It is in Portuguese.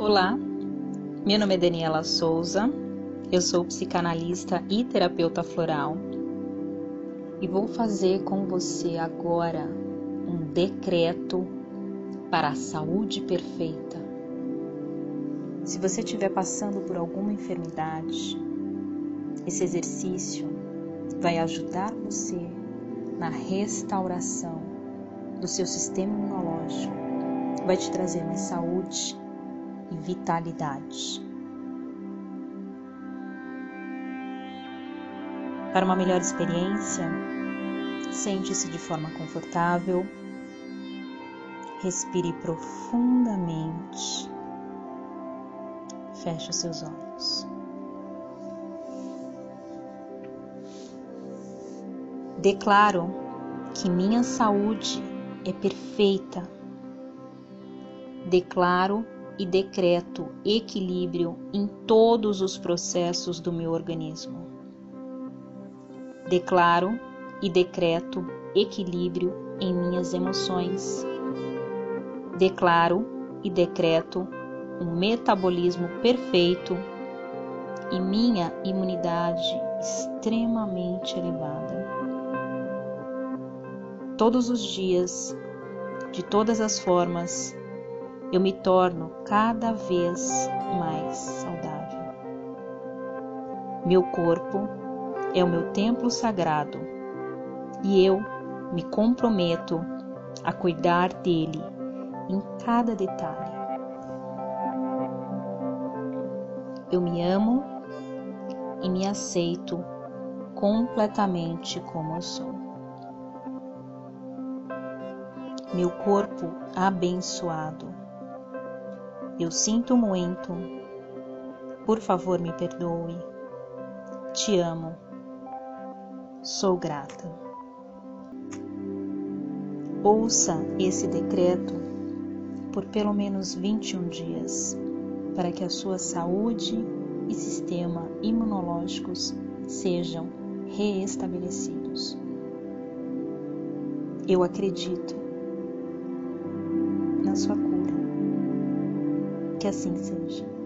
Olá, meu nome é Daniela Souza, eu sou psicanalista e terapeuta floral e vou fazer com você agora um decreto para a saúde perfeita. Se você estiver passando por alguma enfermidade, esse exercício vai ajudar você na restauração do seu sistema imunológico, vai te trazer mais saúde e vitalidade. Para uma melhor experiência, sente-se de forma confortável, respire profundamente, feche os seus olhos. Declaro que minha saúde é perfeita. Declaro e decreto equilíbrio em todos os processos do meu organismo. Declaro e decreto equilíbrio em minhas emoções. Declaro e decreto um metabolismo perfeito e minha imunidade extremamente elevada. Todos os dias, de todas as formas, eu me torno cada vez mais saudável. Meu corpo é o meu templo sagrado e eu me comprometo a cuidar dele em cada detalhe. Eu me amo e me aceito completamente como eu sou. Meu corpo abençoado eu sinto muito. Por favor, me perdoe. Te amo. Sou grata. Ouça esse decreto por pelo menos 21 dias, para que a sua saúde e sistema imunológicos sejam reestabelecidos. Eu acredito na sua. Que assim seja.